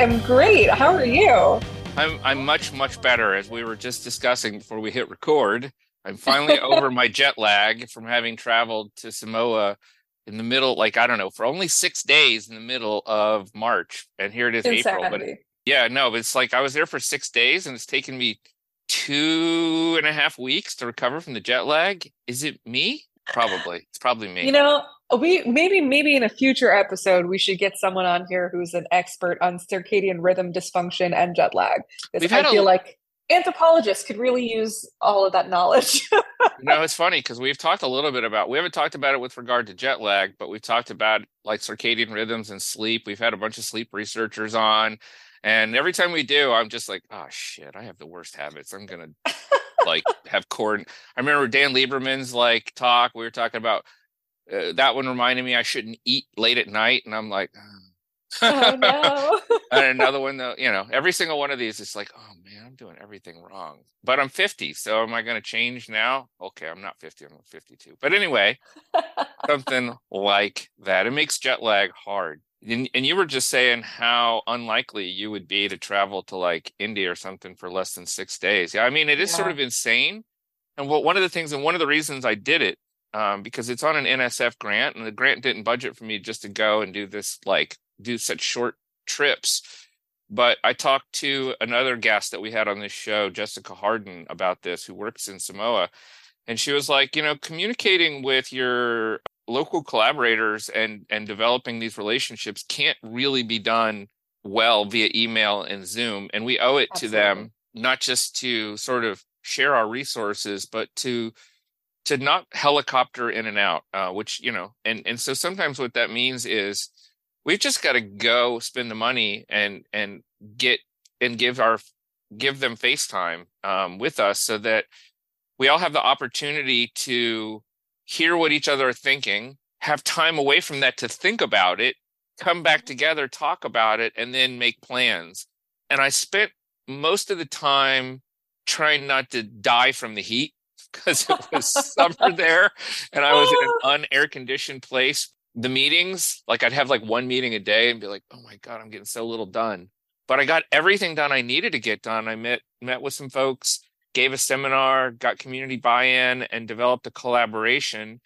am great. How are you? I'm I'm much much better. As we were just discussing before we hit record, I'm finally over my jet lag from having traveled to Samoa in the middle, like I don't know, for only six days in the middle of March, and here it is April. But yeah, no, it's like I was there for six days, and it's taken me two and a half weeks to recover from the jet lag. Is it me? Probably. It's probably me. You know, we maybe maybe in a future episode we should get someone on here who's an expert on circadian rhythm dysfunction and jet lag. Because I feel a, like anthropologists could really use all of that knowledge. you know, it's funny because we've talked a little bit about we haven't talked about it with regard to jet lag, but we've talked about like circadian rhythms and sleep. We've had a bunch of sleep researchers on. And every time we do, I'm just like, oh shit, I have the worst habits. I'm gonna like have cord. I remember Dan Lieberman's like talk. We were talking about uh, that one reminded me I shouldn't eat late at night, and I'm like, oh no. and another one though, you know, every single one of these is like, oh man, I'm doing everything wrong. But I'm 50, so am I going to change now? Okay, I'm not 50, I'm 52. But anyway, something like that. It makes jet lag hard. And, and you were just saying how unlikely you would be to travel to like India or something for less than six days. Yeah, I mean, it is yeah. sort of insane. And what one of the things, and one of the reasons I did it, um, because it's on an NSF grant, and the grant didn't budget for me just to go and do this, like do such short trips. But I talked to another guest that we had on this show, Jessica Hardin, about this, who works in Samoa. And she was like, you know, communicating with your local collaborators and and developing these relationships can't really be done well via email and Zoom. And we owe it Absolutely. to them not just to sort of share our resources, but to to not helicopter in and out, uh, which you know, and and so sometimes what that means is we've just got to go spend the money and and get and give our give them FaceTime um, with us so that we all have the opportunity to hear what each other are thinking, have time away from that to think about it, come back mm-hmm. together, talk about it, and then make plans. And I spent most of the time trying not to die from the heat because it was summer there and I was in an oh. unair conditioned place. The meetings, like I'd have like one meeting a day and be like, oh my God, I'm getting so little done. But I got everything done I needed to get done. I met met with some folks gave a seminar, got community buy-in, and developed a collaboration.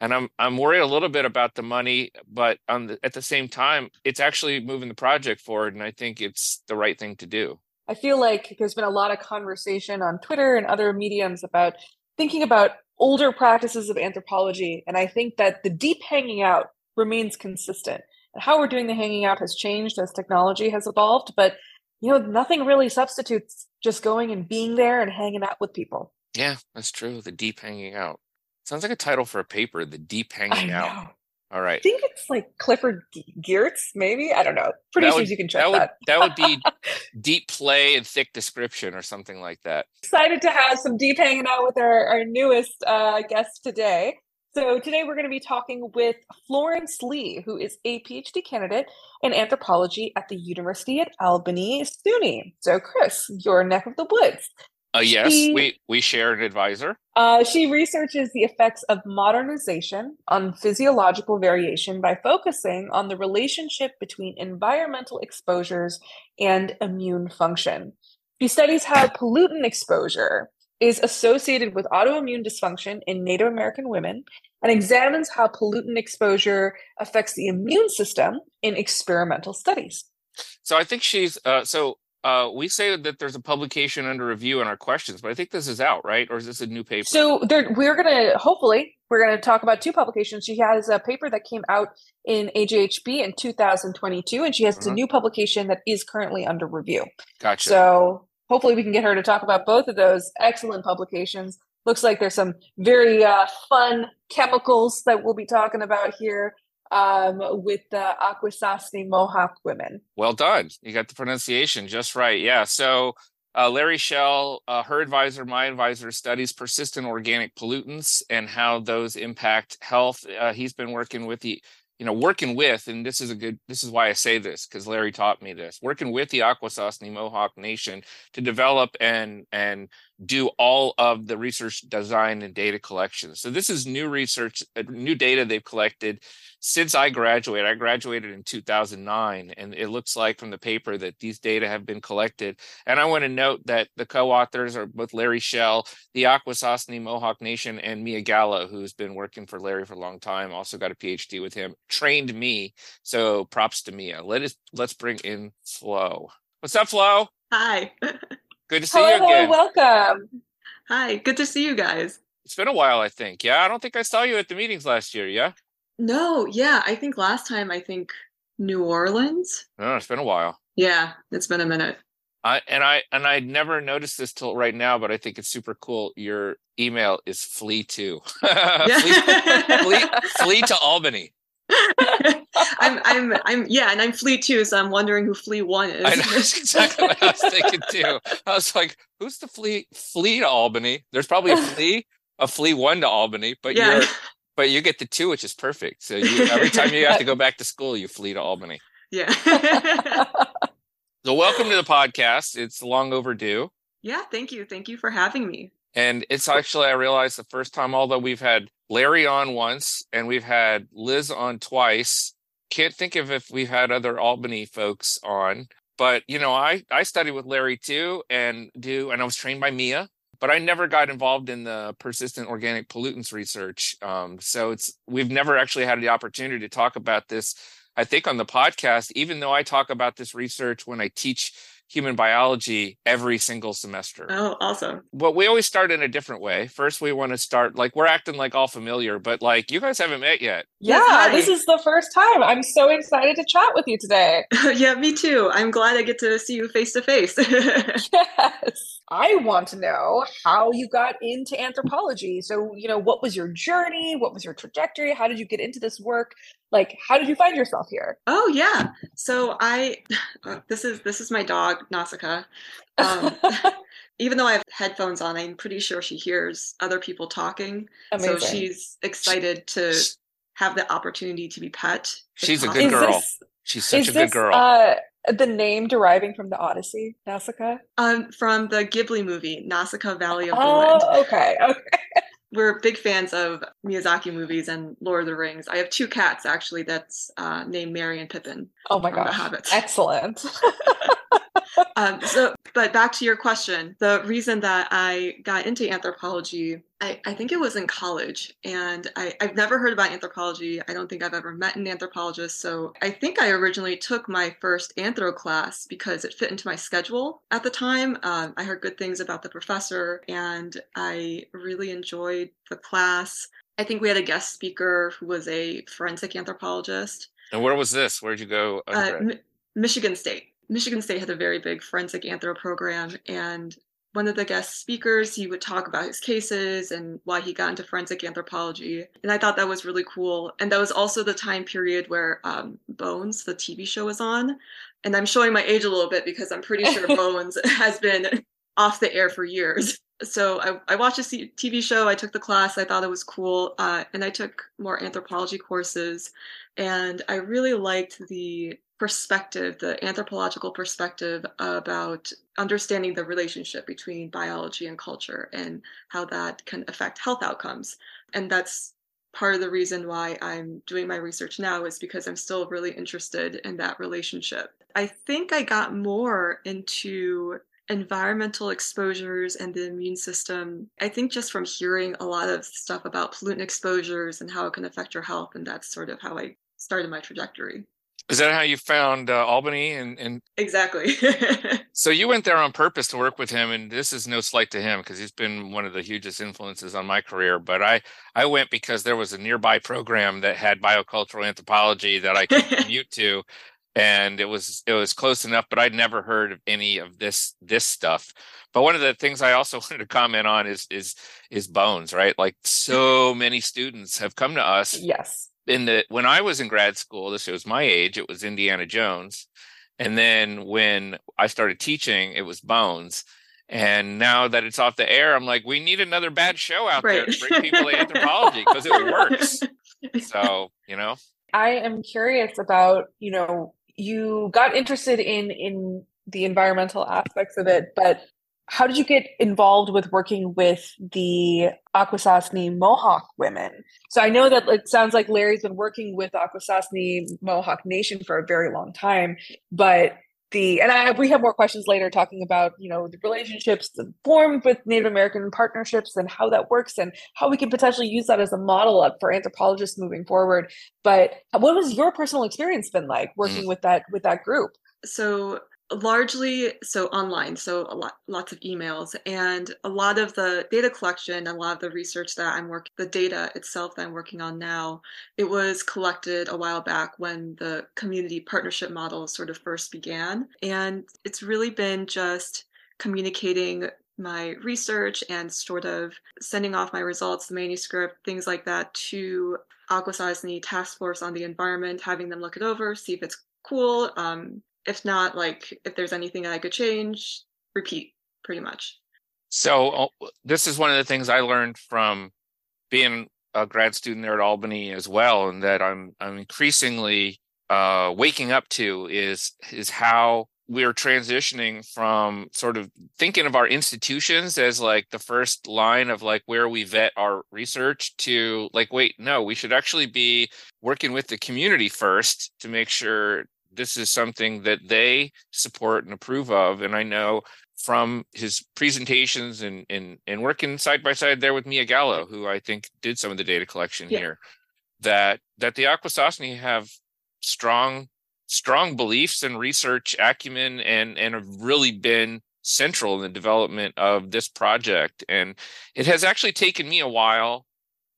And I'm I'm worried a little bit about the money, but on the, at the same time, it's actually moving the project forward, and I think it's the right thing to do. I feel like there's been a lot of conversation on Twitter and other mediums about thinking about older practices of anthropology, and I think that the deep hanging out remains consistent. And how we're doing the hanging out has changed as technology has evolved, but you know, nothing really substitutes just going and being there and hanging out with people. Yeah, that's true. The deep hanging out. Sounds like a title for a paper, The Deep Hanging Out. All right. I think it's like Clifford Geertz, maybe. I don't know. Producers, would, you can check that. Would, that would be deep play and thick description or something like that. Excited to have some deep hanging out with our, our newest uh, guest today. So, today we're going to be talking with Florence Lee, who is a PhD candidate in anthropology at the University at Albany, SUNY. So, Chris, your neck of the woods. Uh, yes, she, we, we share an advisor. Uh, she researches the effects of modernization on physiological variation by focusing on the relationship between environmental exposures and immune function. She studies how pollutant exposure is associated with autoimmune dysfunction in Native American women and examines how pollutant exposure affects the immune system in experimental studies. So I think she's uh, so uh, we say that there's a publication under review in our questions, but I think this is out, right? Or is this a new paper? So there, we're going to hopefully we're going to talk about two publications. She has a paper that came out in AJHB in 2022, and she has uh-huh. a new publication that is currently under review. Gotcha. So hopefully we can get her to talk about both of those excellent publications. Looks like there's some very uh, fun chemicals that we'll be talking about here um, with the Akwesasne Mohawk women. Well done. You got the pronunciation just right. Yeah. So uh, Larry Schell, uh, her advisor, my advisor, studies persistent organic pollutants and how those impact health. Uh, he's been working with the you know, working with, and this is a good, this is why I say this because Larry taught me this, working with the Akwesasne Mohawk Nation to develop and and do all of the research design and data collection. So this is new research, uh, new data they've collected since I graduated. I graduated in 2009, and it looks like from the paper that these data have been collected. And I want to note that the co-authors are both Larry Schell, the Akwesasne Mohawk Nation, and Mia Gallo, who's been working for Larry for a long time, also got a PhD with him, trained me. So props to Mia. Let us let's bring in Flo. What's up, Flo? Hi. Good to see Hello, you again. welcome. Hi. Good to see you guys. It's been a while, I think. Yeah, I don't think I saw you at the meetings last year. Yeah. No, yeah, I think last time I think New Orleans. No, it's been a while. Yeah, it's been a minute. I and I and I never noticed this till right now, but I think it's super cool. Your email is flee to flee, flee, flee to Albany. I'm I'm I'm yeah, and I'm Flea too, so I'm wondering who Flea one is. I know, that's exactly what I was thinking too. I was like, who's the flea flea to Albany? There's probably a flea, a flea one to Albany, but yeah. you're but you get the two, which is perfect. So you every time you have to go back to school, you flee to Albany. Yeah. So welcome to the podcast. It's long overdue. yeah, thank you. Thank you for having me. And it's actually, I realized the first time, although we've had Larry on once and we've had Liz on twice, can't think of if we've had other Albany folks on. But, you know, I, I studied with Larry too and do, and I was trained by Mia, but I never got involved in the persistent organic pollutants research. Um, so it's, we've never actually had the opportunity to talk about this, I think, on the podcast, even though I talk about this research when I teach human biology every single semester. Oh, awesome. But we always start in a different way. First, we want to start like we're acting like all familiar, but like you guys haven't met yet. Yes, yeah, hi. this is the first time. I'm so excited to chat with you today. yeah, me too. I'm glad I get to see you face to face. Yes. I want to know how you got into anthropology. So, you know, what was your journey? What was your trajectory? How did you get into this work? Like, how did you find yourself here? Oh yeah. So I this is this is my dog Nausicaa. Um, even though I have headphones on, I'm pretty sure she hears other people talking. Amazing. So she's excited to have the opportunity to be pet. She's a good possible. is girl. this, She's such is a good this, girl. Uh, the name deriving from the Odyssey, Nausicaa? Um, from the Ghibli movie Nausicaa Valley of the Wind. Oh, okay. Okay. We're big fans of Miyazaki movies and Lord of the Rings. I have two cats actually that's uh, named Merry and Pippin. Oh my gosh. Excellent. Um, so, but back to your question, the reason that I got into anthropology, I, I think it was in college, and I, I've never heard about anthropology. I don't think I've ever met an anthropologist. So I think I originally took my first anthro class because it fit into my schedule at the time. Um, I heard good things about the professor, and I really enjoyed the class. I think we had a guest speaker who was a forensic anthropologist. and where was this? Where'd you go? Uh? Mi- Michigan State. Michigan State had a very big forensic anthro program, and one of the guest speakers, he would talk about his cases and why he got into forensic anthropology. And I thought that was really cool. And that was also the time period where um, Bones, the TV show, was on. And I'm showing my age a little bit because I'm pretty sure Bones has been off the air for years. So I, I watched a TV show, I took the class, I thought it was cool, uh, and I took more anthropology courses. And I really liked the perspective, the anthropological perspective about understanding the relationship between biology and culture and how that can affect health outcomes. And that's part of the reason why I'm doing my research now is because I'm still really interested in that relationship. I think I got more into environmental exposures and the immune system. I think just from hearing a lot of stuff about pollutant exposures and how it can affect your health, and that's sort of how I started my trajectory. Is that how you found uh, Albany? And and Exactly. so you went there on purpose to work with him. And this is no slight to him because he's been one of the hugest influences on my career. But I I went because there was a nearby program that had biocultural anthropology that I could commute to, and it was it was close enough. But I'd never heard of any of this this stuff. But one of the things I also wanted to comment on is is is bones, right? Like so many students have come to us yes. In the when I was in grad school, this was my age, it was Indiana Jones. And then when I started teaching, it was Bones. And now that it's off the air, I'm like, we need another bad show out there Right. to bring people to anthropology because it works. So, you know, I am curious about, you know, you got interested in in the environmental aspects of it, but how did you get involved with working with the Akwesasne Mohawk women? So I know that it sounds like Larry's been working with Akwesasne Mohawk Nation for a very long time, but the and I we have more questions later talking about you know the relationships formed with Native American partnerships and how that works and how we can potentially use that as a model up for anthropologists moving forward. But what was your personal experience been like working mm. with that with that group? So largely so online so a lot lots of emails and a lot of the data collection a lot of the research that i'm working the data itself that i'm working on now it was collected a while back when the community partnership model sort of first began. And it's really been just communicating my research and sort of sending off my results the manuscript things like that to Akwesasne task force on the environment having them look it over see if it's cool um, if not like if there's anything i could change repeat pretty much. So uh, this is one of the things i learned from being a grad student there at albany as well and that i'm i'm increasingly uh, waking up to is is how we're transitioning from sort of thinking of our institutions as like the first line of like where we vet our research to like wait no we should actually be working with the community first to make sure this is something that they support and approve of. And I know from his presentations and and, and working side by side there with Mia Gallo, who I think did some of the data collection yeah. here, that that the Akwesasne have strong strong beliefs and research acumen and and have really been central in the development of this project and it has actually taken me a while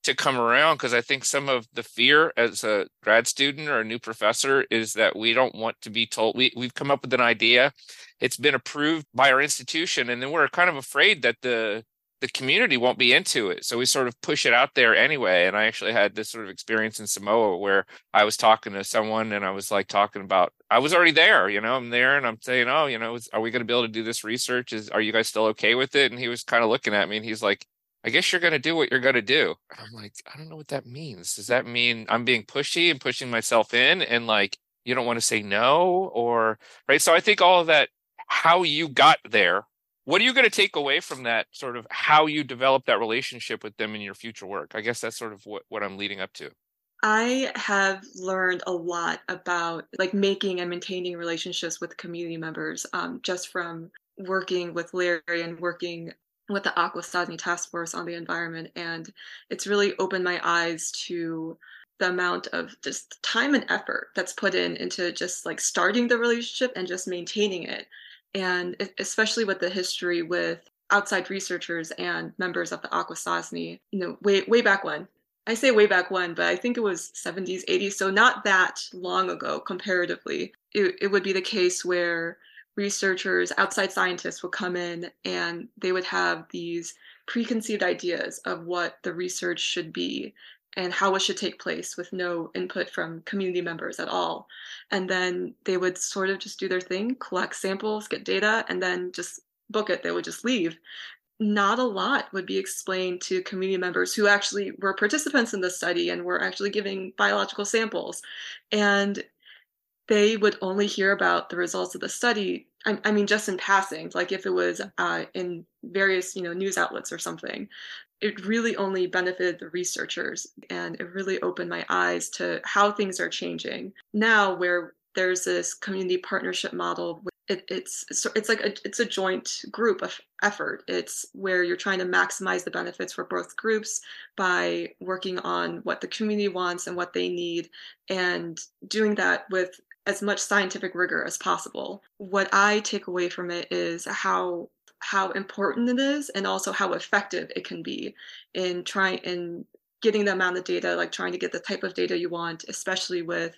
to come around because I think some of the fear as a grad student or a new professor is that we don't want to be told we, we've come up with an idea, it's been approved by our institution, and then we're kind of afraid that the the community won't be into it. So we sort of push it out there anyway. And I actually had this sort of experience in Samoa where I was talking to someone and I was like talking about I was already there, you know, I'm there and I'm saying, Oh, you know, are we going to be able to do this research? Is are you guys still okay with it? And he was kind of looking at me and he's like, I guess you're going to do what you're going to do. And I'm like, I don't know what that means. Does that mean I'm being pushy and pushing myself in and like you don't want to say no or right? So I think all of that, how you got there, what are you going to take away from that sort of how you develop that relationship with them in your future work? I guess that's sort of what, what I'm leading up to. I have learned a lot about like making and maintaining relationships with community members um, just from working with Larry and working with the Akwesasne Task Force on the Environment. And it's really opened my eyes to the amount of just time and effort that's put in into just like starting the relationship and just maintaining it. And especially with the history with outside researchers and members of the Akwesasne, you know, way way back when. I say way back when, but I think it was 70s, 80s, so not that long ago comparatively. It, it would be the case where researchers, outside scientists would come in and they would have these preconceived ideas of what the research should be and how it should take place with no input from community members at all. And then they would sort of just do their thing, collect samples, get data, and then just book it. They would just leave. Not a lot would be explained to community members who actually were participants in the study and were actually giving biological samples. And they would only hear about the results of the study I, I mean just in passing like if it was uh, in various you know news outlets or something. It really only benefited the researchers and it really opened my eyes to how things are changing. Now where there's this community partnership model it, it's it's like a, it's a joint group of effort. It's where you're trying to maximize the benefits for both groups by working on what the community wants and what they need and doing that with as much scientific rigor as possible. What I take away from it is how how important it is and also how effective it can be in trying in getting the amount of data, like trying to get the type of data you want, especially with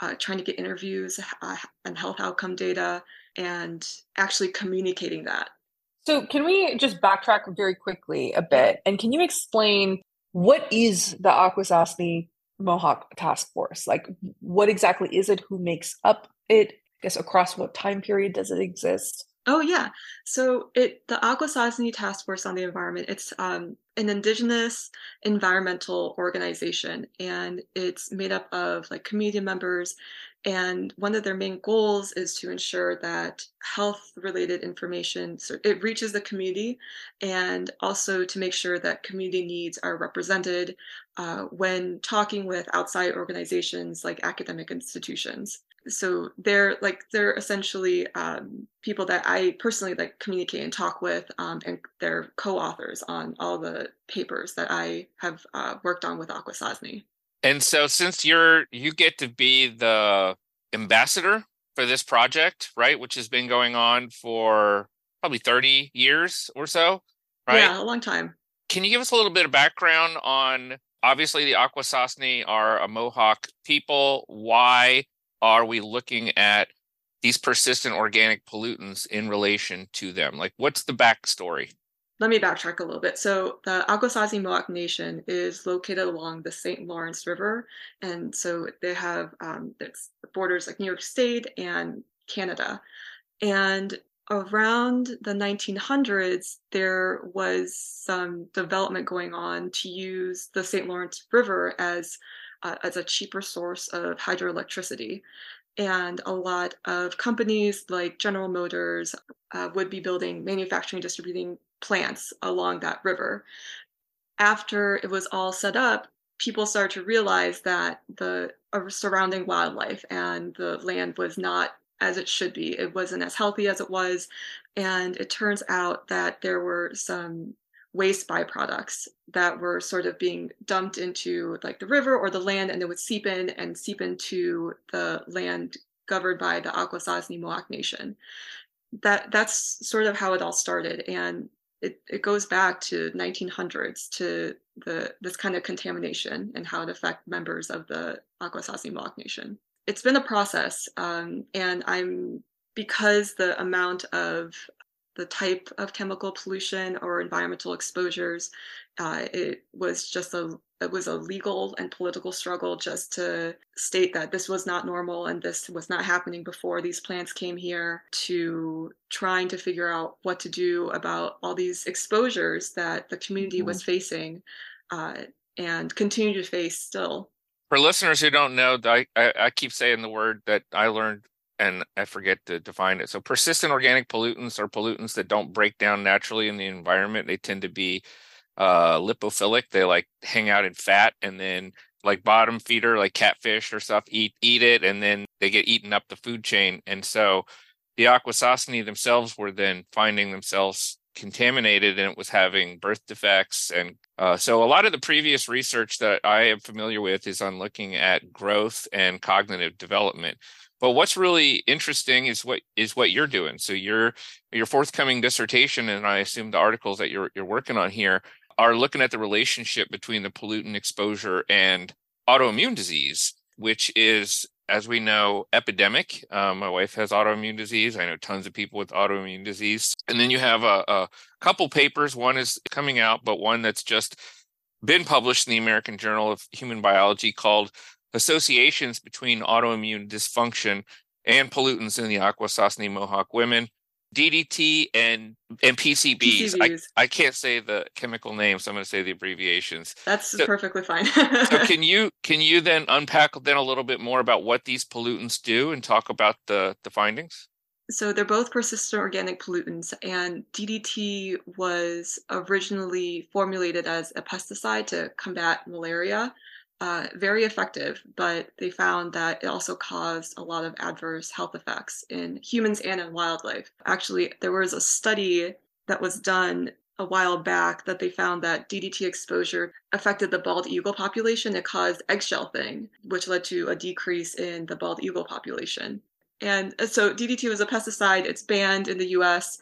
uh, trying to get interviews uh, and health outcome data and actually communicating that. So, can we just backtrack very quickly a bit? And can you explain what is the Akwesasne Mohawk task force? Like, what exactly is it? Who makes up it? I guess across what time period does it exist? Oh yeah. So it the Akwesasne Task Force on the Environment, it's um, an indigenous environmental organization and it's made up of like community members and one of their main goals is to ensure that health related information so it reaches the community and also to make sure that community needs are represented uh, when talking with outside organizations like academic institutions so they're like they're essentially um, people that I personally like communicate and talk with, um, and they're co-authors on all the papers that I have uh, worked on with Akwesasne. And so, since you're you get to be the ambassador for this project, right, which has been going on for probably thirty years or so, right? Yeah, a long time. Can you give us a little bit of background on? Obviously, the Akwesasne are a Mohawk people. Why are we looking at these persistent organic pollutants in relation to them? Like, what's the backstory? Let me backtrack a little bit. So, the Akwesasne Mohawk Nation is located along the St. Lawrence River, and so they have um, it's borders like New York State and Canada. And around the 1900s, there was some development going on to use the St. Lawrence River as uh, as a cheaper source of hydroelectricity. And a lot of companies like General Motors uh, would be building manufacturing distributing plants along that river. After it was all set up, people started to realize that the uh, surrounding wildlife and the land was not as it should be. It wasn't as healthy as it was. And it turns out that there were some waste byproducts that were sort of being dumped into like the river or the land and it would seep in and seep into the land governed by the Akwesasne Mohawk Nation. That that's sort of how it all started. And it, it goes back to 1900s to the this kind of contamination and how it affect members of the Akwesasne Mohawk Nation. It's been a process, um, and I'm because the amount of the type of chemical pollution or environmental exposures. Uh, it was just a it was a legal and political struggle just to state that this was not normal and this was not happening before these plants came here to trying to figure out what to do about all these exposures that the community mm-hmm. was facing uh, and continue to face still for listeners who don't know I, I, I keep saying the word that i learned and I forget to define it. So persistent organic pollutants are pollutants that don't break down naturally in the environment. They tend to be uh, lipophilic. They like hang out in fat and then like bottom feeder, like catfish or stuff, eat eat it, and then they get eaten up the food chain. And so the Akwesasne themselves were then finding themselves contaminated and it was having birth defects and uh, so a lot of the previous research that i am familiar with is on looking at growth and cognitive development but what's really interesting is what is what you're doing. So your your forthcoming dissertation, and I assume the articles that you're you're working on here are looking at the relationship between the pollutant exposure and autoimmune disease, which is, as we know, epidemic. Um, my wife has autoimmune disease. I know tons of people with autoimmune disease. And then you have a, a couple papers. One is coming out, but one that's just been published in the American Journal of Human Biology called associations between autoimmune dysfunction and pollutants in the Akwesasne Mohawk women. DDT and and PCBs. PCBs. I, I can't say the chemical names, so I'm going to say the abbreviations. That's so, perfectly fine. so can you can you then unpack then a little bit more about what these pollutants do and talk about the the findings? So they're both persistent organic pollutants, and DDT was originally formulated as a pesticide to combat malaria uh, very effective, but they found that it also caused a lot of adverse health effects in humans and in wildlife. Actually, there was a study that was done a while back that they found that DDT exposure affected the bald eagle population. It caused eggshell thing, which led to a decrease in the bald eagle population. And uh, so DDT was a pesticide. It's banned in the US.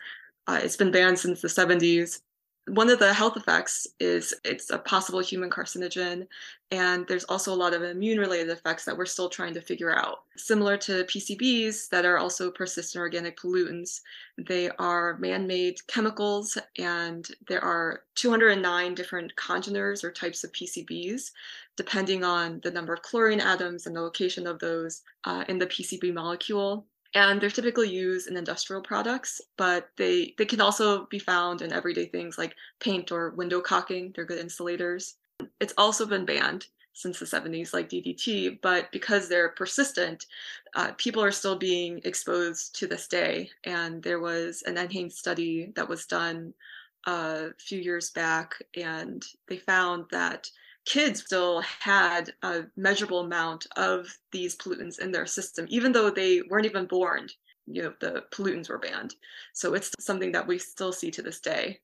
Uh, it's been banned since the 70s one of the health effects is it's a possible human carcinogen, and there's also a lot of immune related effects that we're still trying to figure out. Similar to PCBs, that are also persistent organic pollutants, they are man made chemicals, and there are 209 different congeners or types of PCBs, depending on the number of chlorine atoms and the location of those uh, in the PCB molecule. And they're typically used in industrial products, but they they can also be found in everyday things like paint or window caulking. They're good insulators. It's also been banned since the 70s, like DDT, but because they're persistent, uh, people are still being exposed to this day. And there was an NHANES study that was done a few years back, and they found that kids still had a measurable amount of these pollutants in their system, even though they weren't even born. You know, the pollutants were banned. So it's something that we still see to this day.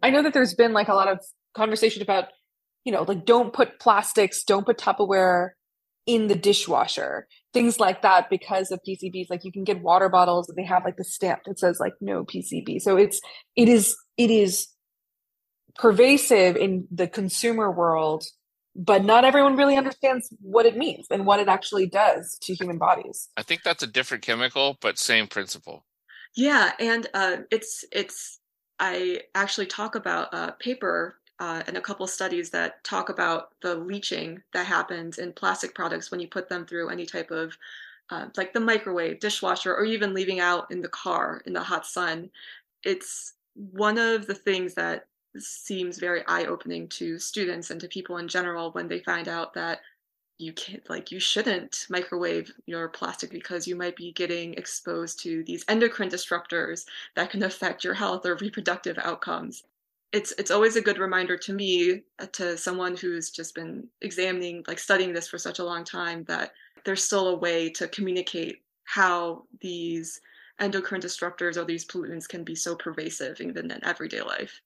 I know that there's been like a lot of conversation about, you know, like don't put plastics, don't put Tupperware in the dishwasher, things like that because of PCBs. Like you can get water bottles and they have like the stamp that says like no PCB. So it's it is it is pervasive in the consumer world, but not everyone really understands what it means and what it actually does to human bodies. I think that's a different chemical, but same principle. Yeah, and uh, it's it's I actually talk about a paper uh, and a couple studies that talk about the leaching that happens in plastic products when you put them through any type of uh, like the microwave, dishwasher, or even leaving out in the car in the hot sun. It's one of the things that seems very eye-opening to students and to people in general when they find out that you can't like you shouldn't microwave your plastic because you might be getting exposed to these endocrine disruptors that can affect your health or reproductive outcomes. It's it's always a good reminder to me uh, to someone who's just been examining like studying this for such a long time that there's still a way to communicate how these endocrine disruptors or these pollutants can be so pervasive even in everyday life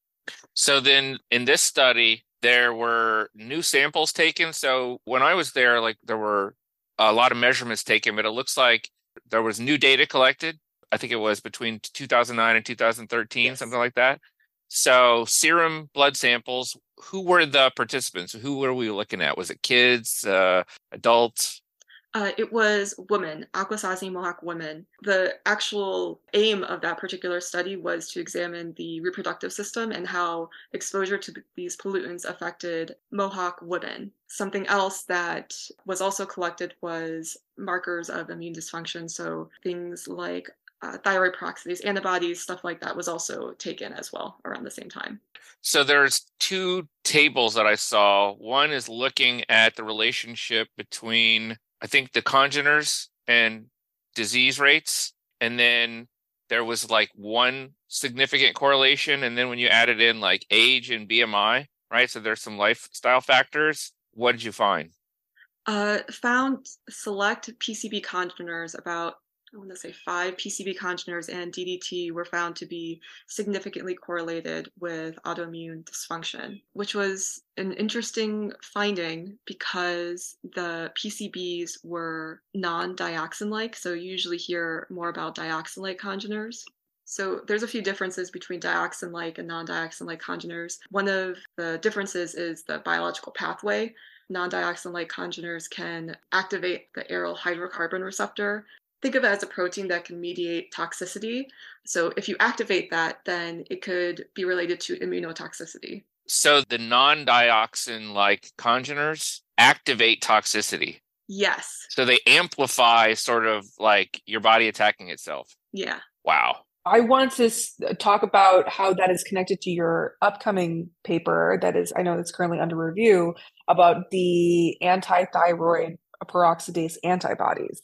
so then in this study, there were new samples taken. So when I was there, like there were a lot of measurements taken, but it looks like there was new data collected. I think it was between 2009 and 2013, yes. something like that. So serum blood samples. Who were the participants? Who were we looking at? Was it kids, uh, adults? Uh, it was women, Akwesasne Mohawk women. The actual aim of that particular study was to examine the reproductive system and how exposure to these pollutants affected Mohawk women. Something else that was also collected was markers of immune dysfunction. So things like uh, thyroid peroxidase, antibodies, stuff like that was also taken as well around the same time. So there's two tables that I saw. One is looking at the relationship between I think the congeners and disease rates. And then there was like one significant correlation. And then when you added in like age and BMI, right? So there's some lifestyle factors. What did you find? Uh, found select PCB congeners about I want to say five PCB congeners and DDT were found to be significantly correlated with autoimmune dysfunction, which was an interesting finding because the PCBs were non dioxin like. So you usually hear more about dioxin like congeners. So there's a few differences between dioxin like and non dioxin like congeners. One of the differences is the biological pathway non dioxin like congeners can activate the aryl hydrocarbon receptor, think of it as a protein that can mediate toxicity. So if you activate that, then it could be related to immunotoxicity. So the non dioxin like congeners activate toxicity. Yes. So they amplify sort of like your body attacking itself. Yeah. Wow. I want to talk about how that is connected to your upcoming paper that is, I know it's currently under review about the anti thyroid peroxidase antibodies.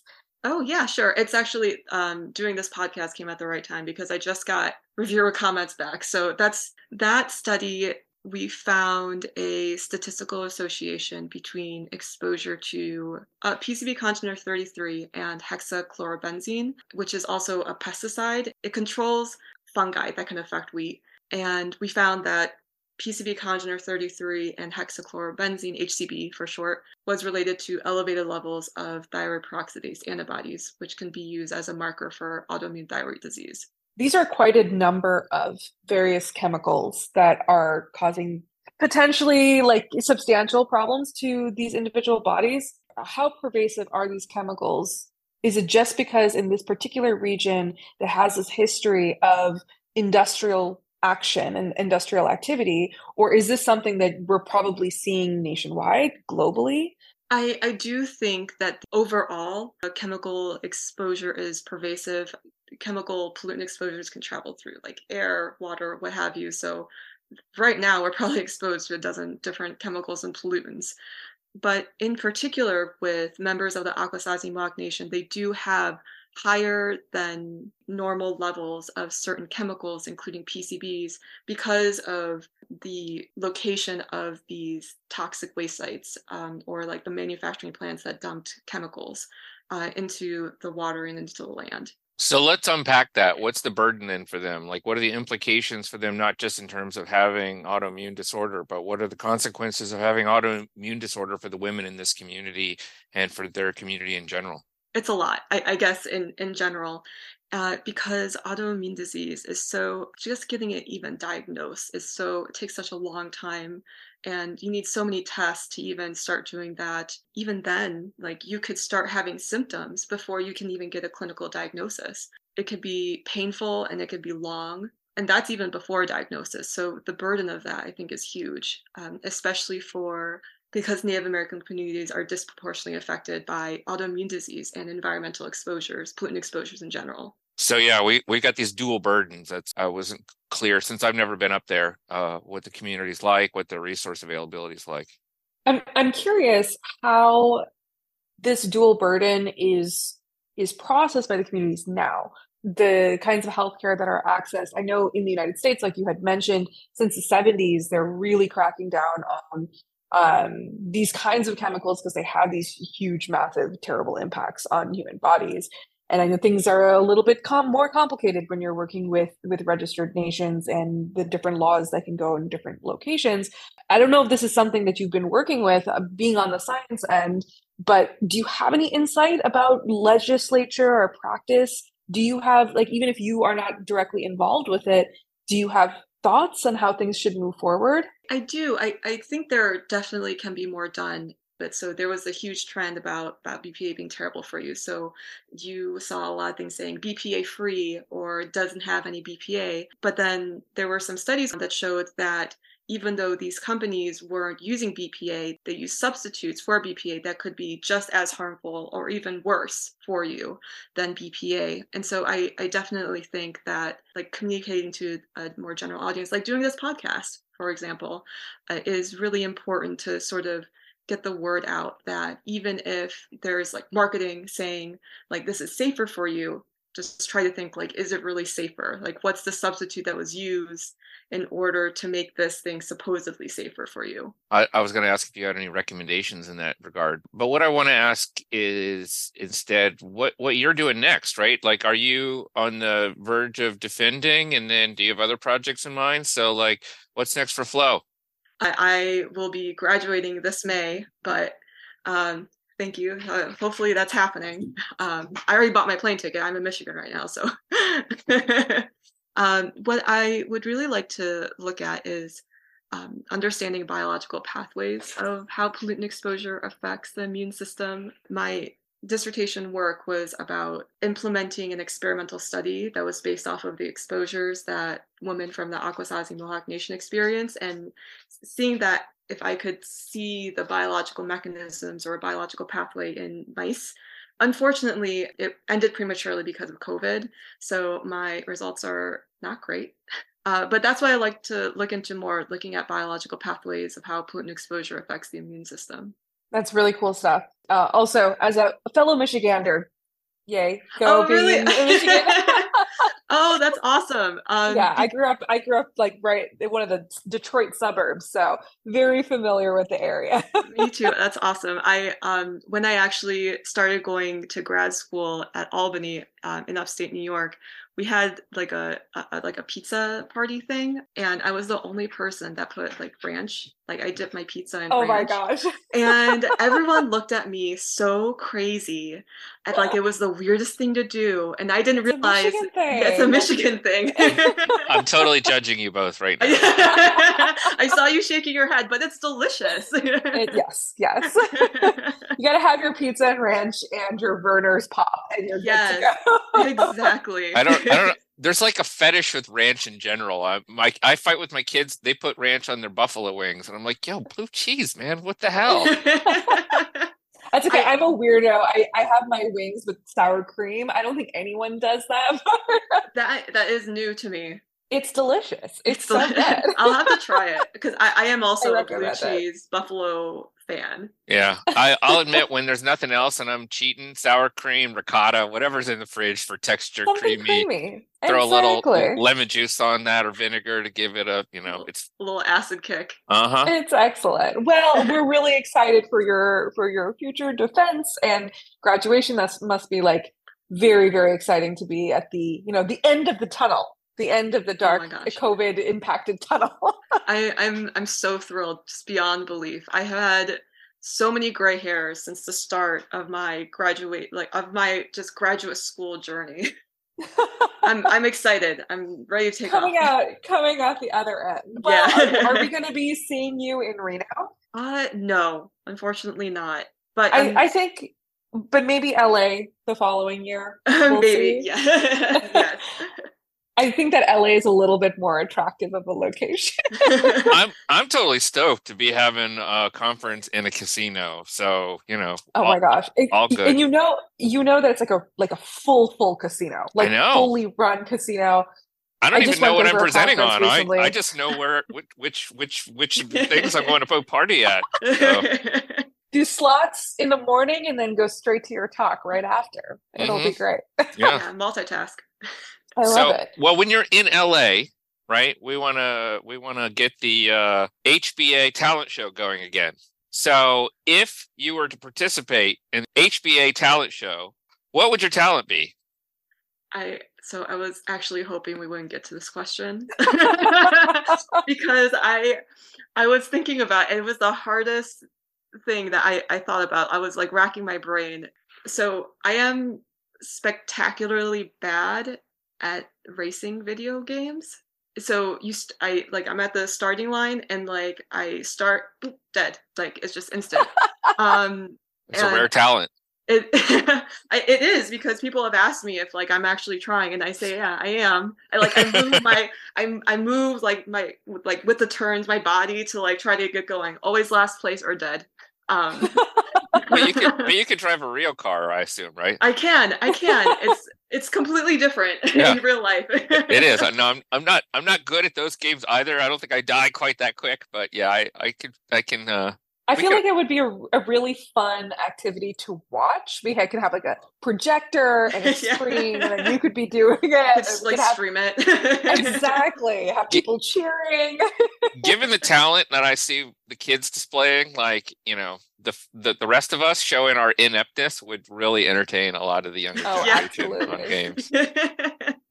Oh yeah, sure. It's actually um, doing this podcast came at the right time because I just got reviewer comments back. So that's that study. We found a statistical association between exposure to uh, PCB congener 33 and hexachlorobenzene, which is also a pesticide. It controls fungi that can affect wheat. And we found that PCB congener 33 and hexachlorobenzene, HCB for short, was related to elevated levels of thyroid peroxidase antibodies, which can be used as a marker for autoimmune thyroid disease. These are quite a number of various chemicals that are causing potentially like substantial problems to these individual bodies. How pervasive are these chemicals? Is it just because in this particular region that has this history of industrial action and industrial activity or is this something that we're probably seeing nationwide globally I, I do think that overall, chemical exposure is pervasive. Chemical pollutant exposures can travel through like air, water, what have you. So, right now, we're probably exposed to a dozen different chemicals and pollutants. But in particular, with members of the Akwesasne Mohawk Nation, they do have higher than normal levels of certain chemicals, including PCBs, because of the location of these toxic waste sites um, or like the manufacturing plants that dumped chemicals uh, into the water and into the land. So let's unpack that. What's the burden then for them? Like, what are the implications for them, not just in terms of having autoimmune disorder, but what are the consequences of having autoimmune disorder for the women in this community and for their community in general? It's a lot, I, I guess, in, in general. Uh, because autoimmune disease is so just getting it even diagnosed is so it takes such a long time and you need so many tests to even start doing that. Even then like you could start having symptoms before you can even get a clinical diagnosis. It could be painful and it could be long and that's even before diagnosis. So the burden of that i think is huge um, especially for because Native American communities are disproportionately affected by autoimmune disease and environmental exposures, pollutant exposures in general. So yeah, we we got these dual burdens. That's I wasn't clear since I've never been up there. Uh, what the community's like, what the resource availability is like. I'm I'm curious how this dual burden is is processed by the communities now. The kinds of healthcare that are accessed. I know in the United States, like you had mentioned, since the 70s, they're really cracking down on um, these kinds of chemicals because they have these huge, massive, terrible impacts on human bodies. And I know things are a little bit com- more complicated when you're working with with registered nations and the different laws that can go in different locations. I don't know if this is something that you've been working with, uh, being on the science end, but do you have any insight about legislature or practice? Do you have like even if you are not directly involved with it, do you have thoughts on how things should move forward? I do. I, I think there definitely can be more done. But so there was a huge trend about, about BPA being terrible for you. So you saw a lot of things saying BPA free or doesn't have any BPA. But then there were some studies that showed that even though these companies weren't using BPA, they use substitutes for BPA that could be just as harmful or even worse for you than BPA. And so I, I definitely think that like communicating to a more general audience, like doing this podcast, for example, uh, is really important to sort of get the word out that even if there's like marketing saying like this is safer for you, just try to think like is it really safer? Like what's the substitute that was used? in order to make this thing supposedly safer for you. I, I was going to ask if you had any recommendations in that regard, but what I want to ask is instead what what you're doing next, right? Like, are you on the verge of defending, and then do you have other projects in mind? So, like, what's next for Flo? I, I will be graduating this May, but um, thank you. Uh, hopefully that's happening. Um, I already bought my plane ticket. I'm in Michigan right now, so Um, what I would really like to look at is um, understanding biological pathways of how pollutant exposure affects the immune system. My dissertation work was about implementing an experimental study that was based off of the exposures that women from the Akwesasne Mohawk Nation experience and seeing that if I could see the biological mechanisms or a biological pathway in mice Unfortunately, it ended prematurely because of COVID. So my results are not great. Uh, but that's why I like to look into more, looking at biological pathways of how pollutant exposure affects the immune system. That's really cool stuff. Uh, also, as a fellow Michigander, yay, go oh, really? Michigan. oh, that's awesome. Um, yeah, I grew up. I grew up like right in one of the Detroit suburbs, so very familiar with the area. me too. That's awesome. I um, when I actually started going to grad school at Albany um, in upstate New York, we had like a, a, like a pizza party thing and i was the only person that put like ranch like i dipped my pizza in oh ranch. my gosh. and everyone looked at me so crazy. And like it was the weirdest thing to do and i didn't it's realize a yeah, it's a michigan thing. I'm totally judging you both right now. I saw you shaking your head but it's delicious. It, yes yes. You gotta have your pizza and ranch and your Vernors pop and you're yes, exactly. I don't I don't There's like a fetish with ranch in general. I my I fight with my kids. They put ranch on their buffalo wings, and I'm like, "Yo, blue cheese, man! What the hell?" That's okay. I- I'm a weirdo. I, I have my wings with sour cream. I don't think anyone does that. That that is new to me. it's delicious. It's, so deli- good. I'll have to try it because I, I am also a blue recommend it. cheese buffalo fan. Yeah, I, I'll admit when there's nothing else and I'm cheating, sour cream, ricotta, whatever's in the fridge for texture, Something creamy. creamy. Throw exactly. a little lemon juice on that or vinegar to give it a, you know, it's A little acid kick. uh huh. It's excellent. Well, we're really excited for your for your future defense and graduation. That must be like very very exciting to be at the you know the end of the tunnel, the end of the dark Oh. COVID impacted tunnel. I, I'm I'm so thrilled, just beyond belief. I had so many gray hairs since the start of my graduate like of my just graduate school journey. I'm I'm excited. I'm ready to take coming off. out coming out the other end. Well, Yeah. are, are we going to be seeing you in Reno? Uh no, unfortunately not. But I, I think, but maybe LA the following year. we'll maybe yeah. yes. I think that LA is a little bit more attractive of a location. I'm I'm totally stoked to be having a conference in a casino. So you know, Oh all- my gosh! It- all good. And you know, you know that it's like a like a full full casino, like know. fully run casino. I don't I even just know what I'm presenting on. conference I. I just know where which which which which things I'm going to go party at. So, Do slots in the morning and then go straight to your talk right after. It'll be mm-hmm. great. yeah. yeah, multitask. I love so, it. well, when you're in LA, right? We want to we want to get the uh, HBA talent show going again. So, if you were to participate in HBA talent show, what would your talent be? I so I was actually hoping we wouldn't get to this question because I I was thinking about it was the hardest thing that I I thought about. I was like racking my brain. So I am spectacularly bad at racing video games. So you st- I like I'm at the starting line and like I start boop, dead. Like it's just instant. um It's a rare talent. it it is because people have asked me if like I'm actually trying, and I say yeah, I am. I like I move my I I move like my like with the turns my body to like try to get going. Always last place or dead. Um, But you can but you could drive a real car, I assume, right? I can I can. It's it's completely different Yeah. in real life. It is. I- No, I'm I'm not I'm not good at those games either. I don't think I die quite that quick, but yeah, I I could I can uh I feel could- like it would be a, a really fun activity to watch. We had- could have like a projector and a Yeah. screen, and you could be doing it. Just We like could have- stream it. exactly have Gi- people cheering. given the talent that I see the kids displaying, like you know, the the, the rest of us showing our ineptness would really entertain a lot of the younger Oh, generation on games.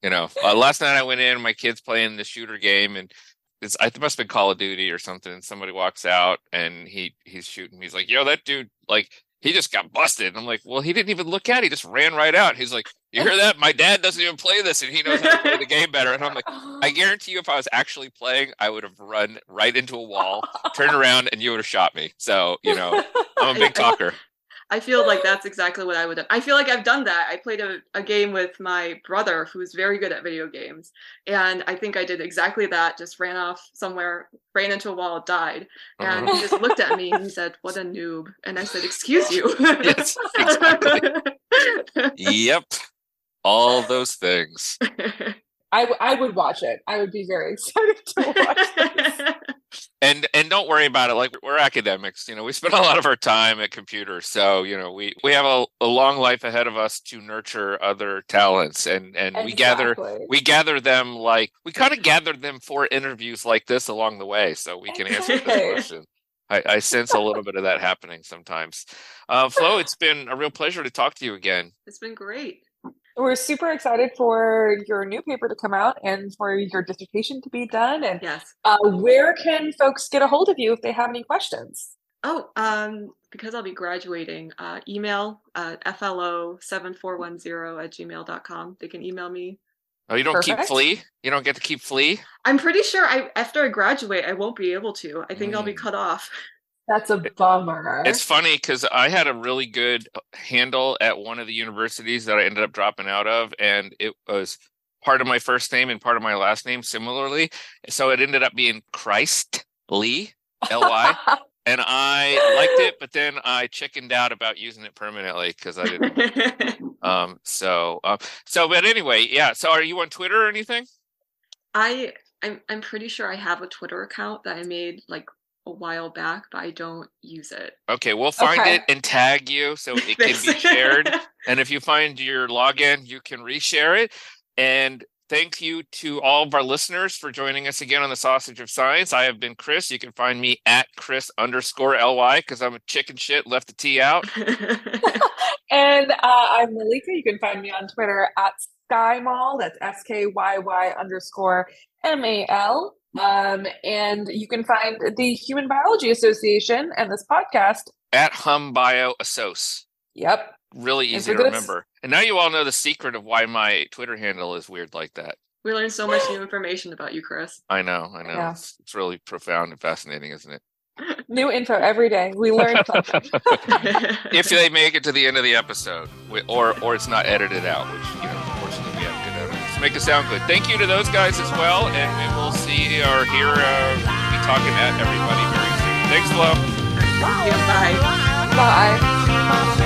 You know, uh, last night I went in, my kids playing the shooter game, and it's I it must have been Call of Duty or something. And somebody walks out and he he's shooting. He's like, "Yo, that dude like." He just got busted. And I'm like, well, he didn't even look at it. He just ran right out. He's like, you hear that? My dad doesn't even play this and he knows how to play the game better. And I'm like, I guarantee you, if I was actually playing, I would have run right into a wall, turned around, and you would have shot me. So, you know, I'm a big talker. I feel like that's exactly what I would have. I feel like I've done that. I played a, a game with my brother who's very good at video games. And I think I did exactly that. Just ran off somewhere, ran into a wall, died. And Uh-huh. he just looked at me and he said, What a noob. And I said, Excuse you. Yes, exactly. Yep. All those things. I, w- I would watch it. I would be very excited to watch this. And and don't worry about it. Like we're academics, you know, we spend a lot of our time at computers. So, you know, we we have a, a long life ahead of us to nurture other talents and and we gather we gather them like we kind of gathered them for interviews like this along the way so we can answer this question I, I sense a little bit of that happening sometimes uh, flo it's been a real pleasure to talk to you again it's been great. We're super excited for your new paper to come out and for your dissertation to be done. And Yes. uh, where can folks get a hold of you if they have any questions? Oh, um, because I'll be graduating, uh, email uh, flo7410 at gmail.com. They can email me. oh you don't keep Perfect. flee you don't get to keep flee I'm pretty sure I after I graduate, I won't be able to. I think I'll be Mm. cut off. That's a bummer. it's funny because i had a really good handle at one of the universities that i ended up dropping out of and it was part of my first name and part of my last name similarly so it ended up being christ lee ly and I liked it, but then I chickened out about using it permanently because I didn't. um. So. Uh, so. But anyway, yeah. So, are you on Twitter or anything? I I'm I'm pretty sure I have a Twitter account that I made like a while back, but I don't use it. Okay, we'll find Okay. it and tag you so it can be shared. And if you find your login, you can reshare it. And thank you to all of our listeners for joining us again on the Sausage of Science. I have been Chris. You can find me at Chris underscore ly because I'm a chicken shit. Left the T out. And uh, I'm Mallika. You can find me on Twitter at SkyMall. That's S K Y Y underscore M A L. Um, and you can find the Human Biology Association and this podcast. At Hum Bio Assoc. Yep. Really easy for to this- remember. And now you all know the secret of why my Twitter handle is weird like that. we learned so much new information about you, Chris. I know, I know. Yeah. It's, it's really profound and fascinating, isn't it? New info every day. We learn something. if they make it to the end of the episode, wi- or or it's not edited out, which you know, unfortunately, we have good editors. Make it sound good. Thank you to those guys as well, and we will see or hear uh, be talking at everybody very soon. Thanks, Flo. yeah, bye. Bye.